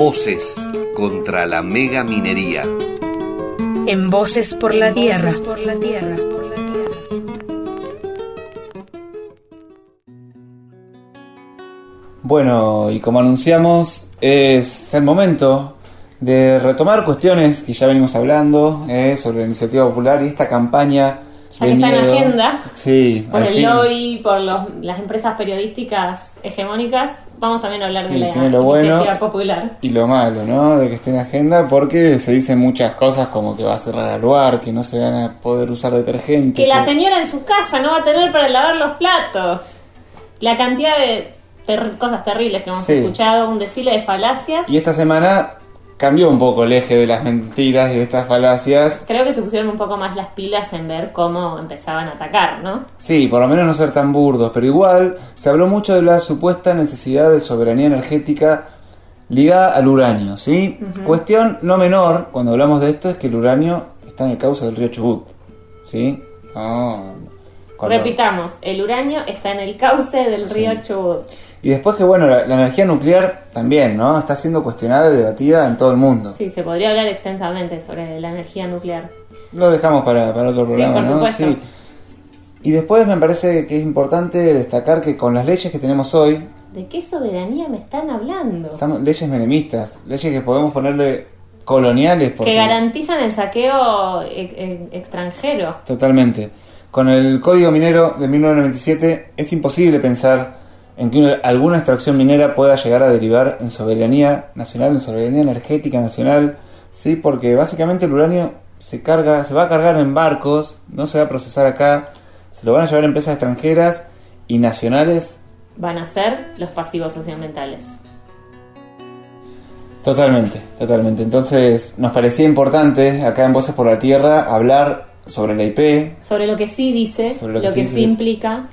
Voces contra la mega minería. En Voces por la Tierra. Bueno, y como anunciamos, es el momento de retomar cuestiones que ya venimos hablando eh, sobre la iniciativa popular y esta campaña. Ya que está en miedo. agenda, Sí, por el fin. lobby, por los- las empresas periodísticas hegemónicas, vamos también a hablar Sí, de la tiene lo bueno. popular. Y lo malo, ¿no? De que esté en agenda porque se dicen muchas cosas como que va a cerrar el lugar, que no se van a poder usar detergente. Que la señora en su casa no va a tener para lavar los platos. La cantidad de ter- cosas terribles que hemos Sí. escuchado, un desfile de falacias. Y esta semana cambió un poco el eje de las mentiras y de estas falacias. Creo que se pusieron un poco más las pilas en ver cómo empezaban a atacar, ¿no? Sí, por lo menos no ser tan burdos, pero igual se habló mucho de la supuesta necesidad de soberanía energética ligada al uranio, ¿sí? Cuestión no menor cuando hablamos de esto es que el uranio está en el cauce del río Chubut, ¿sí? Cuando- Repitamos, el uranio está en el cauce del río Chubut. Y después que, bueno, la, la energía nuclear también, ¿no? Está siendo cuestionada y debatida en todo el mundo. Sí, se podría hablar extensamente sobre la energía nuclear. Lo dejamos para, para otro Sí, programa, por ¿no? Sí. Y después me parece que es importante destacar que con las leyes que tenemos hoy, ¿De qué soberanía me están hablando? leyes menemistas, leyes que podemos ponerle coloniales, porque Que garantizan el saqueo e- e- extranjero. totalmente. Con el Código Minero de 1997 es imposible pensar en que una- alguna extracción minera pueda llegar a derivar en soberanía nacional, en soberanía energética nacional, sí, porque básicamente el uranio se carga, se va a cargar en barcos, no se va a procesar acá, se lo van a llevar empresas extranjeras y nacionales Van a ser los pasivos socioambientales. Totalmente, totalmente. Entonces nos parecía importante acá en Voces por la Tierra hablar sobre la IP Sobre lo que sí dice, Sobre lo, lo que que, sí implica.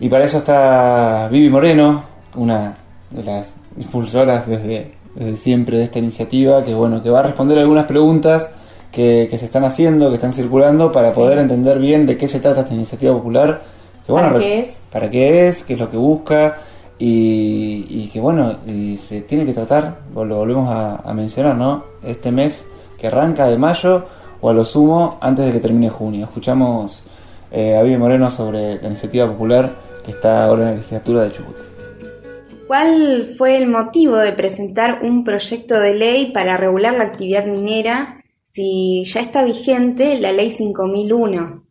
Y para eso está Vivi Moreno, una de las impulsoras desde, desde siempre de esta iniciativa, que bueno, que va a responder algunas preguntas que, que se están haciendo, que están circulando, para poder entender bien de qué se trata esta iniciativa popular. Que, bueno, ¿Para re- qué es? Para qué es, qué es lo que busca y, y que bueno, y se tiene que tratar, lo volvemos a, a mencionar, ¿no? Este mes que arranca de mayo o a lo sumo antes de que termine junio. Escuchamos eh, a Vivi Moreno sobre la iniciativa popular que está ahora en la legislatura de Chubut. ¿Cuál fue el motivo de presentar un proyecto de ley para regular la actividad minera si ya está vigente la ley 5001?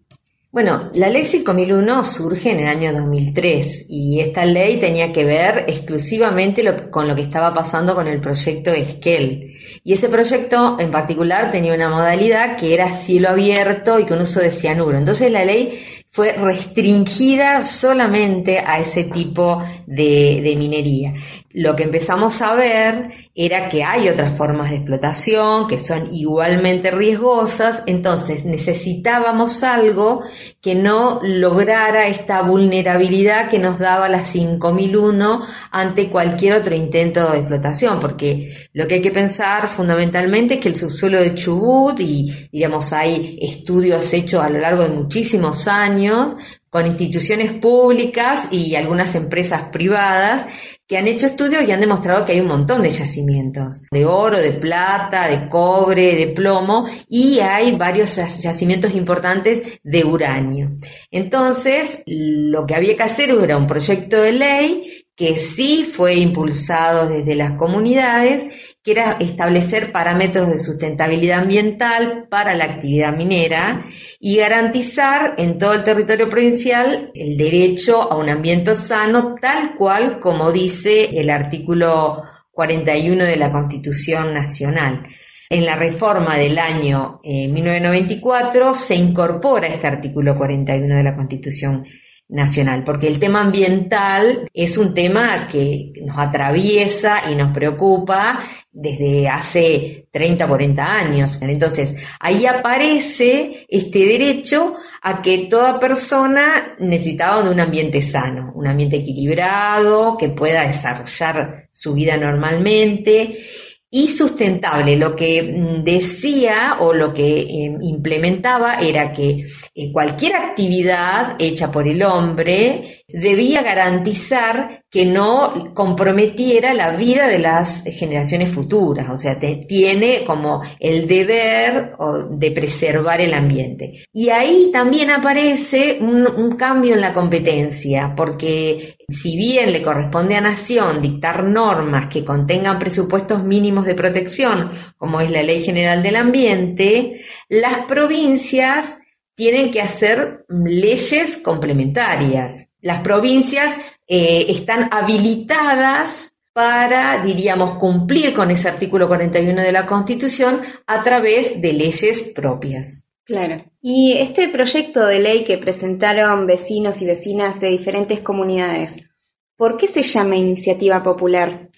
Bueno, la ley 5001 surge en el año 2003 y esta ley tenía que ver exclusivamente lo- con lo que estaba pasando con el proyecto Esquel. Y ese proyecto en particular tenía una modalidad que era cielo abierto y con uso de cianuro. Entonces la ley fue restringida solamente a ese tipo de, minería. Lo que empezamos a ver era que hay otras formas de explotación que son igualmente riesgosas, entonces necesitábamos algo que no lograra esta vulnerabilidad que nos daba la 5001 ante cualquier otro intento de explotación, porque lo que hay que pensar fundamentalmente es que el subsuelo de Chubut, y diríamos hay estudios hechos a lo largo de muchísimos años, con instituciones públicas y algunas empresas privadas que han hecho estudios y han demostrado que hay un montón de yacimientos, de oro, de plata, de cobre, de plomo, y hay varios yac- yacimientos importantes de uranio. Entonces, lo que había que hacer era un proyecto de ley que sí fue impulsado desde las comunidades, que era establecer parámetros de sustentabilidad ambiental para la actividad minera y garantizar en todo el territorio provincial el derecho a un ambiente sano, tal cual como dice el artículo 41 de la Constitución Nacional. En la reforma del año eh, 1994 se incorpora este artículo 41 de la Constitución Nacional, porque el tema ambiental es un tema que nos atraviesa y nos preocupa desde hace 30, 40 años. Entonces, ahí aparece este derecho a que toda persona necesitaba de un ambiente sano, un ambiente equilibrado, que pueda desarrollar su vida normalmente y sustentable. Lo que mm, decía o lo que eh, implementaba era que eh, cualquier actividad hecha por el hombre debía garantizar que no comprometiera la vida de las generaciones futuras, o sea, tiene como el deber de preservar el ambiente. Y ahí también aparece un cambio en la competencia, porque si bien le corresponde a Nación dictar normas que contengan presupuestos mínimos de protección, como es la Ley General del Ambiente, las provincias tienen que hacer leyes complementarias. Las provincias eh, están habilitadas para, diríamos, cumplir con ese artículo 41 de la Constitución a través de leyes propias. Claro. Y este proyecto de ley que presentaron vecinos y vecinas de diferentes comunidades, ¿por qué se llama iniciativa popular?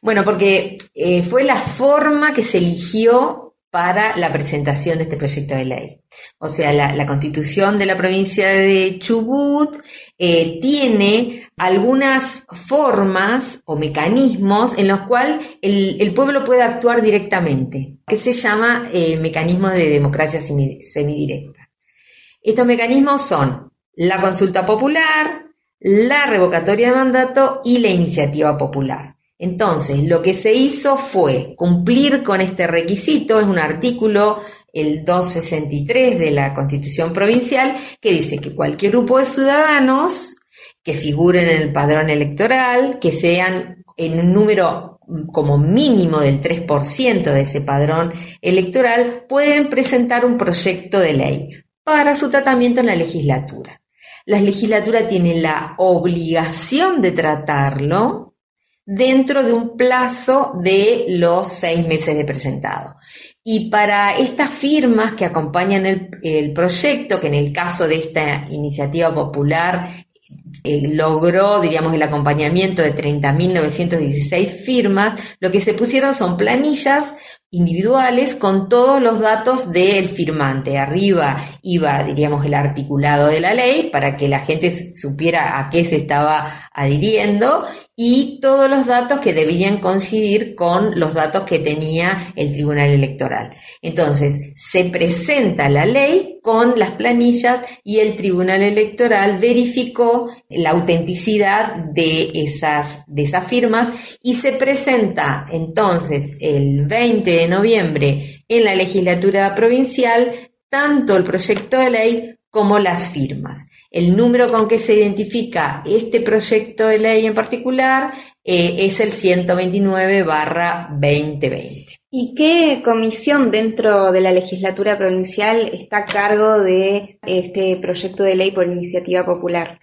Bueno, porque eh, fue la forma que se eligió para la presentación de este proyecto de ley. O sea, la, la constitución de la provincia de Chubut eh, tiene algunas formas o mecanismos en los cuales el, pueblo puede actuar directamente, que se llama eh, mecanismo de democracia semi- semidirecta. Estos mecanismos son la consulta popular, la revocatoria de mandato y la iniciativa popular. Entonces, lo que se hizo fue cumplir con este requisito, es un artículo, el 263 de la Constitución Provincial, que dice que cualquier grupo de ciudadanos que figuren en el padrón electoral, que sean en un número como mínimo del 3% de ese padrón electoral, pueden presentar un proyecto de ley para su tratamiento en la legislatura. La legislatura tiene la obligación de tratarlo dentro de un plazo de los seis meses de presentado. Y para estas firmas que acompañan el, proyecto, que en el caso de esta iniciativa popular eh, logró, diríamos, el acompañamiento de 30.916 firmas, lo que se pusieron son planillas individuales con todos los datos del firmante. Arriba iba, diríamos, el articulado de la ley para que la gente supiera a qué se estaba adhiriendo y todos los datos que debían coincidir con los datos que tenía el Tribunal Electoral. Entonces, se presenta la ley con las planillas y el Tribunal Electoral verificó la autenticidad de esas, de esas firmas y se presenta entonces el 20 de noviembre en la legislatura provincial tanto el proyecto de ley como las firmas. El número con que se identifica este proyecto de ley en particular eh, es el 129 barra 2020. ¿Y qué comisión dentro de la legislatura provincial está a cargo de este proyecto de ley por iniciativa popular?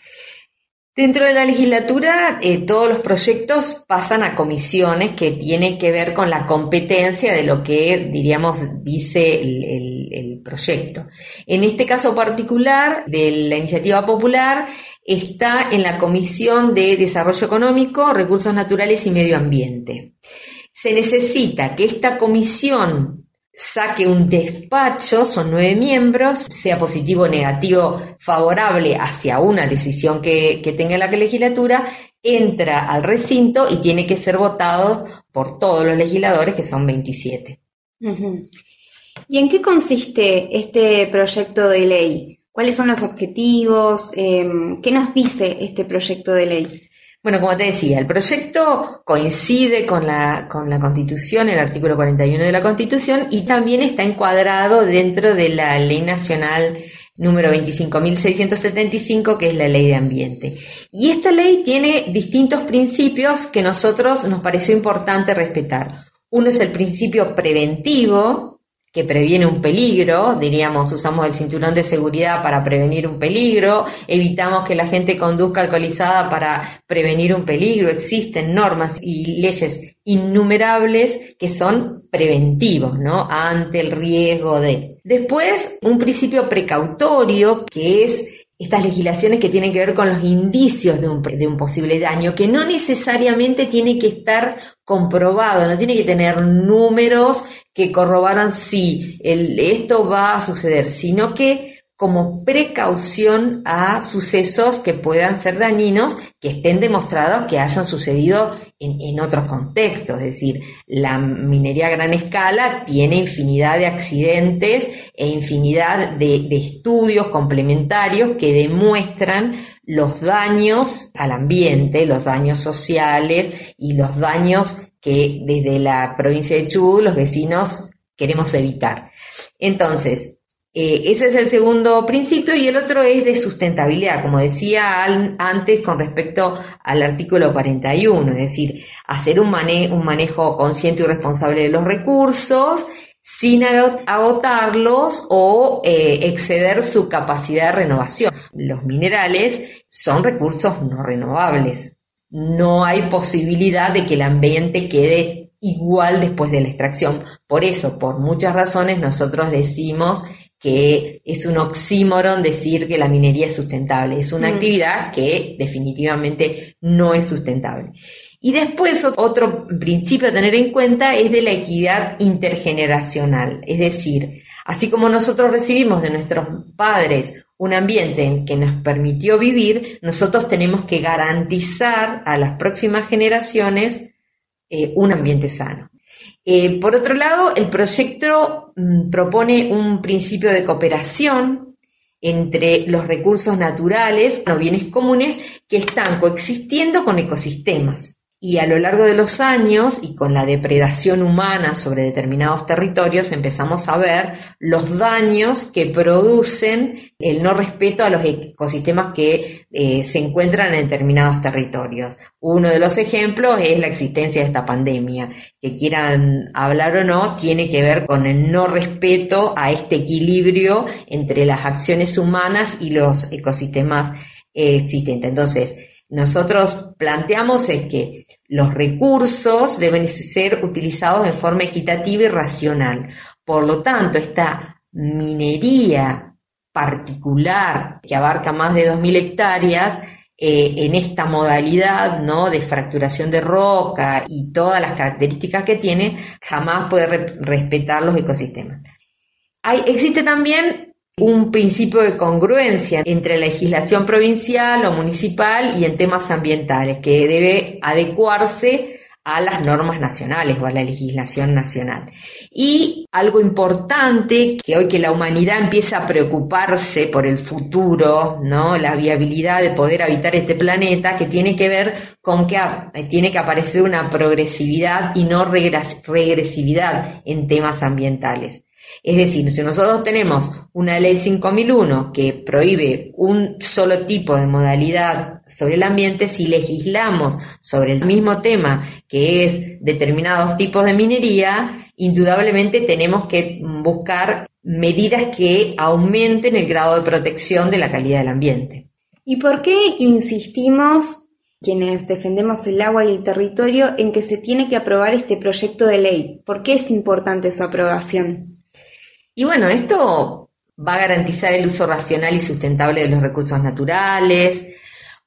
Dentro de la legislatura, eh, todos los proyectos pasan a comisiones que tienen que ver con la competencia de lo que, diríamos, dice el, proyecto. En este caso particular de la iniciativa popular, está en la Comisión de Desarrollo Económico, Recursos Naturales y Medio Ambiente. Se necesita que esta comisión saque un despacho, son nueve miembros, sea positivo o negativo, favorable hacia una decisión que, que tenga la legislatura, entra al recinto y tiene que ser votado por todos los legisladores, que son 27. Ujú. ¿Y en qué consiste este proyecto de ley? ¿Cuáles son los objetivos? Em, ¿Qué nos dice este proyecto de ley? Bueno, como te decía, el proyecto coincide con la, con la Constitución, el artículo 41 de la Constitución, y también está encuadrado dentro de la Ley Nacional número 25.675, que es la Ley de Ambiente. Y esta ley tiene distintos principios que nosotros nos pareció importante respetar. Uno es el principio preventivo, que previene un peligro, diríamos, usamos el cinturón de seguridad para prevenir un peligro, evitamos que la gente conduzca alcoholizada para prevenir un peligro, existen normas y leyes innumerables que son preventivos, ¿no? Ante el riesgo de. Después, un principio precautorio que es estas legislaciones que tienen que ver con los indicios de un, de un, posible daño, que no necesariamente tiene que estar comprobado, no tiene que tener números que corroboran si el, esto va a suceder, sino que como precaución a sucesos que puedan ser dañinos, que estén demostrados que hayan sucedido en, otros contextos. Es decir, la minería a gran escala tiene infinidad de accidentes e infinidad de, estudios complementarios que demuestran los daños al ambiente, los daños sociales y los daños que desde la provincia de Chubut los vecinos queremos evitar. Entonces, eh, ese es el segundo principio y el otro es de sustentabilidad, como decía antes con respecto al artículo 41, es decir, hacer un, un manejo consciente y responsable de los recursos sin agotarlos o eh, exceder su capacidad de renovación. Los minerales son recursos no renovables. No hay posibilidad de que el ambiente quede igual después de la extracción. Por eso, por muchas razones, nosotros decimos que es un oxímoron decir que la minería es sustentable. Es una mm. actividad que definitivamente no es sustentable. Y después otro principio a tener en cuenta es de la equidad intergeneracional. Es decir, así como nosotros recibimos de nuestros padres un ambiente en que nos permitió vivir, nosotros tenemos que garantizar a las próximas generaciones eh, un ambiente sano. Eh, por otro lado, el proyecto mm, propone un principio de cooperación entre los recursos naturales o bienes comunes que están coexistiendo con ecosistemas. Y a lo largo de los años y con la depredación humana sobre determinados territorios empezamos a ver los daños que producen el no respeto a los ecosistemas que eh, se encuentran en determinados territorios. Uno de los ejemplos es la existencia de esta pandemia. Que quieran hablar o no, tiene que ver con el no respeto a este equilibrio entre las acciones humanas y los ecosistemas existentes. Entonces, nosotros planteamos es que los recursos deben ser utilizados de forma equitativa y racional. Por lo tanto, esta minería particular que abarca más de 2.000 hectáreas, eh, en esta modalidad ¿no? de fracturación de roca y todas las características que tiene, jamás puede respetar los ecosistemas. Hay, existe también un principio de congruencia entre la legislación provincial o municipal y en temas ambientales, que debe adecuarse a las normas nacionales o a la legislación nacional. Y algo importante que hoy que la humanidad empieza a preocuparse por el futuro, ¿no? La viabilidad de poder habitar este planeta, que tiene que ver con que tiene que aparecer una progresividad y no regresividad en temas ambientales. Es decir, si nosotros tenemos una ley 5001 que prohíbe un solo tipo de modalidad sobre el ambiente, si legislamos sobre el mismo tema que es determinados tipos de minería, indudablemente tenemos que buscar medidas que aumenten el grado de protección de la calidad del ambiente. ¿Y por qué insistimos quienes defendemos el agua y el territorio en que se tiene que aprobar este proyecto de ley? ¿Por qué es importante su aprobación? Y bueno, esto va a garantizar el uso racional y sustentable de los recursos naturales,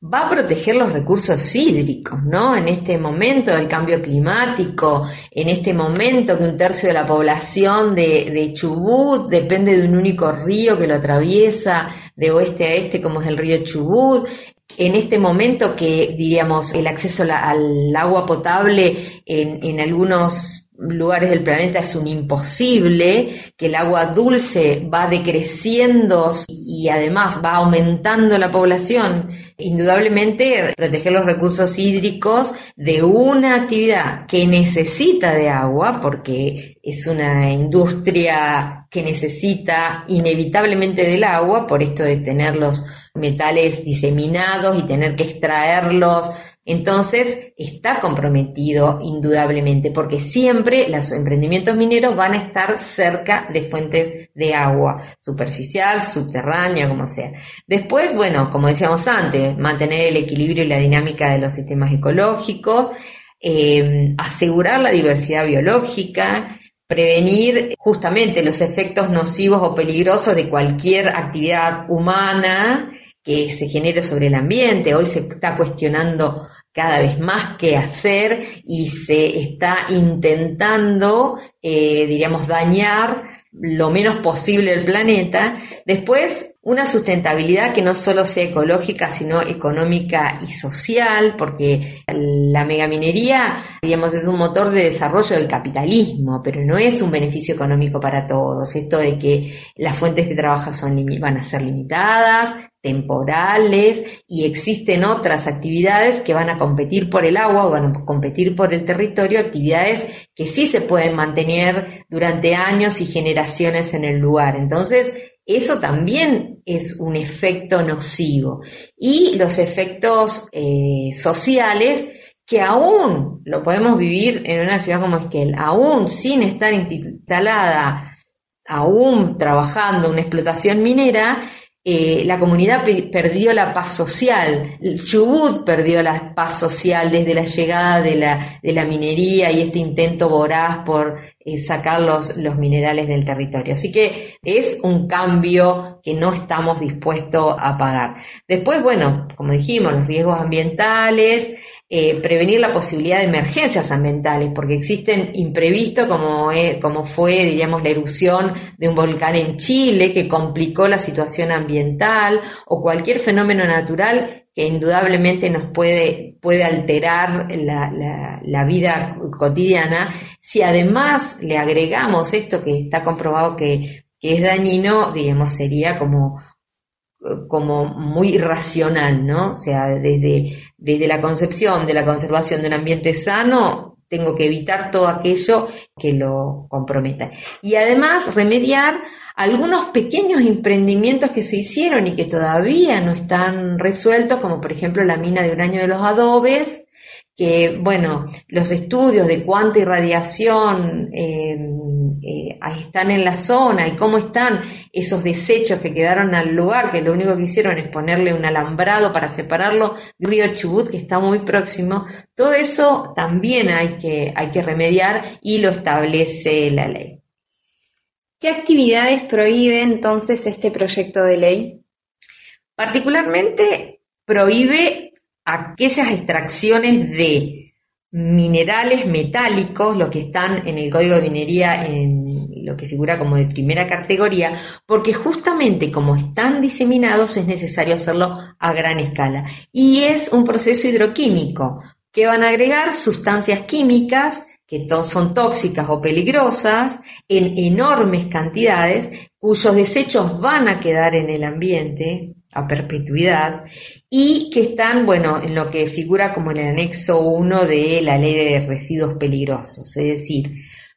va a proteger los recursos hídricos, ¿no? En este momento del cambio climático, en este momento que un tercio de la población de, Chubut depende de un único río que lo atraviesa de oeste a este, como es el río Chubut, en este momento que diríamos el acceso al agua potable en, en algunos lugares del planeta es un imposible, que el agua dulce va decreciendo y además va aumentando la población, indudablemente proteger los recursos hídricos de una actividad que necesita de agua, porque es una industria que necesita inevitablemente del agua, por esto de tener los metales diseminados y tener que extraerlos entonces, está comprometido indudablemente, porque siempre los emprendimientos mineros van a estar cerca de fuentes de agua, superficial, subterránea, como sea. Después, bueno, como decíamos antes, mantener el equilibrio y la dinámica de los sistemas ecológicos, eh, asegurar la diversidad biológica, prevenir justamente los efectos nocivos o peligrosos de cualquier actividad humana que se genere sobre el ambiente. Hoy se está cuestionando cada vez más qué hacer y se está intentando, eh, diríamos, dañar lo menos posible el planeta. Después, una sustentabilidad que no solo sea ecológica, sino económica y social, porque la megaminería, digamos, es un motor de desarrollo del capitalismo, pero no es un beneficio económico para todos. Esto de que las fuentes de trabajo son, van a ser limitadas, temporales y existen otras actividades que van a competir por el agua o van a competir por el territorio, actividades que sí se pueden mantener durante años y generaciones en el lugar. Entonces, eso también es un efecto nocivo. Y los efectos eh, sociales que aún lo podemos vivir en una ciudad como Esquel, aún sin estar instalada, aún trabajando una explotación minera, eh, la comunidad perdió la paz social, Chubut perdió la paz social desde la llegada de la, de la minería y este intento voraz por eh, sacar los, los minerales del territorio. Así que es un cambio que no estamos dispuestos a pagar. Después, bueno, como dijimos, los riesgos ambientales, eh, prevenir la posibilidad de emergencias ambientales, porque existen imprevistos como, como fue, diríamos, la erupción de un volcán en Chile que complicó la situación ambiental o cualquier fenómeno natural que indudablemente nos puede, puede alterar la, la vida cotidiana. Si además le agregamos esto que está comprobado que, que es dañino, digamos, sería como como muy irracional, ¿no? O sea, desde, desde la concepción de la conservación de un ambiente sano, tengo que evitar todo aquello que lo comprometa. Y además remediar algunos pequeños emprendimientos que se hicieron y que todavía no están resueltos, como por ejemplo la mina de uranio de los adobes, que, bueno, los estudios de cuánta irradiación eh, eh, están en la zona y cómo están esos desechos que quedaron al lugar, que lo único que hicieron es ponerle un alambrado para separarlo del río Chubut, que está muy próximo, todo eso también hay que, hay que remediar y lo establece la ley. ¿Qué actividades prohíbe entonces este proyecto de ley? Particularmente prohíbe aquellas extracciones de minerales metálicos, lo que están en el código de minería, en lo que figura como de primera categoría, porque justamente como están diseminados es necesario hacerlo a gran escala. Y es un proceso hidroquímico que van a agregar sustancias químicas que son tóxicas o peligrosas en enormes cantidades, cuyos desechos van a quedar en el ambiente a perpetuidad y que están, bueno, en lo que figura como en el anexo 1 de la ley de residuos peligrosos, es decir,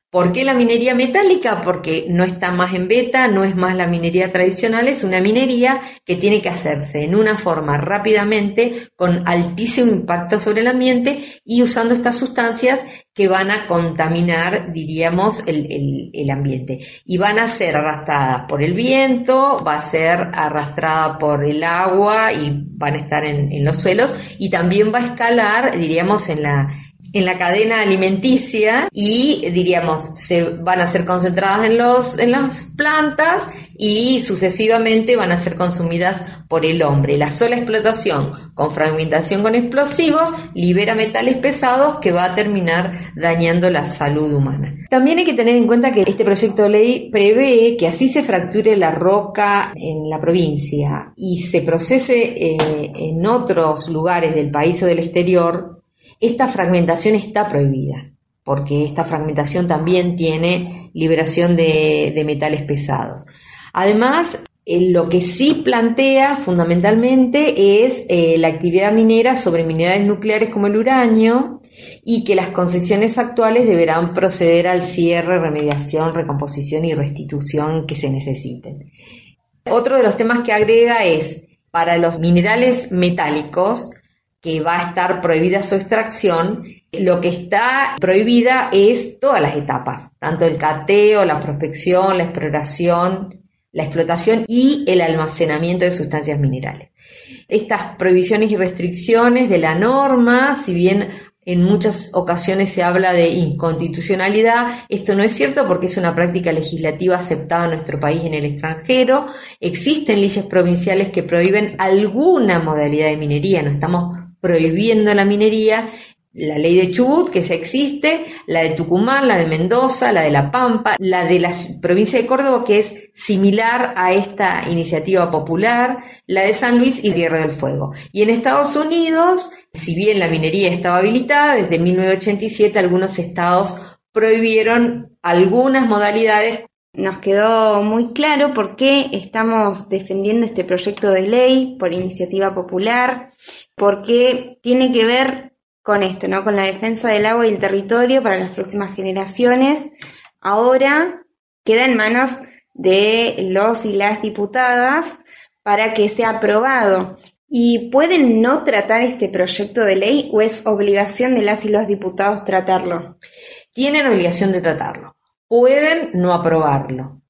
¿Por qué la minería metálica? Porque no está más en beta, no es más la minería tradicional, es una minería que tiene que hacerse en una forma rápidamente, con altísimo impacto sobre el ambiente y usando estas sustancias que van a contaminar, diríamos, el, ambiente. Y van a ser arrastradas por el viento, va a ser arrastrada por el agua y van a estar en, en los suelos y también va a escalar, diríamos, en la en la cadena alimenticia y diríamos se van a ser concentradas en los en las plantas y sucesivamente van a ser consumidas por el hombre. La sola explotación con fragmentación con explosivos libera metales pesados que va a terminar dañando la salud humana. También hay que tener en cuenta que este proyecto de ley prevé que así se fracture la roca en la provincia y se procese eh, en otros lugares del país o del exterior esta fragmentación está prohibida, porque esta fragmentación también tiene liberación de, metales pesados. Además, eh, lo que sí plantea fundamentalmente es eh, la actividad minera sobre minerales nucleares como el uranio y que las concesiones actuales deberán proceder al cierre, remediación, recomposición y restitución que se necesiten. Otro de los temas que agrega es, para los minerales metálicos, que va a estar prohibida su extracción, lo que está prohibida es todas las etapas, tanto el cateo, la prospección, la exploración, la explotación y el almacenamiento de sustancias minerales. Estas prohibiciones y restricciones de la norma, si bien en muchas ocasiones se habla de inconstitucionalidad. Esto no es cierto porque es una práctica legislativa aceptada en nuestro país y en el extranjero. Existen leyes provinciales que prohíben alguna modalidad de minería. No estamos prohibiendo la minería, la ley de Chubut, que ya existe, la de Tucumán, la de Mendoza, la de La Pampa, la de la provincia de Córdoba, que es similar a esta iniciativa popular, la de San Luis y Tierra del Fuego. Y en Estados Unidos, si bien la minería estaba habilitada, desde 1987 algunos estados prohibieron algunas modalidades nos quedó muy claro por qué estamos defendiendo este proyecto de ley por iniciativa popular, porque tiene que ver con esto, ¿no? Con la defensa del agua y el territorio para las próximas generaciones. Ahora queda en manos de los y las diputadas para que sea aprobado. ¿Y pueden no tratar este proyecto de ley o es obligación de las y los diputados tratarlo? Tienen obligación de tratarlo. Pueden no aprobarlo,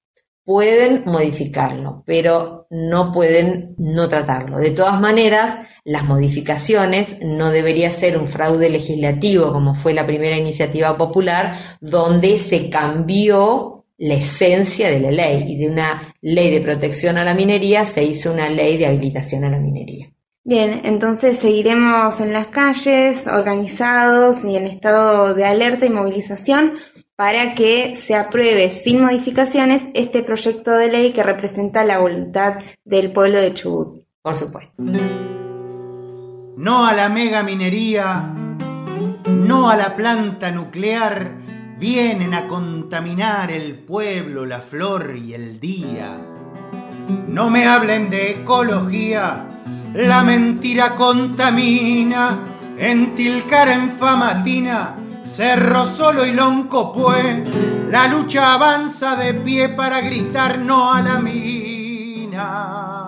pueden modificarlo, pero no pueden no tratarlo. De todas maneras, las modificaciones no debería ser un fraude legislativo como fue la primera iniciativa popular, donde se cambió la esencia de la ley y de una ley de protección a la minería se hizo una ley de habilitación a la minería. Bien, entonces seguiremos en las calles, organizados y en estado de alerta y movilización para que se apruebe sin modificaciones este proyecto de ley que representa la voluntad del pueblo de Chubut. Por supuesto. No a la mega minería, no a la planta nuclear, vienen a contaminar el pueblo, la flor y el día. No me hablen de ecología, la mentira contamina, en Tilcara en Famatina Cerro solo y lonco pues, la lucha avanza de pie para gritar no a la mina.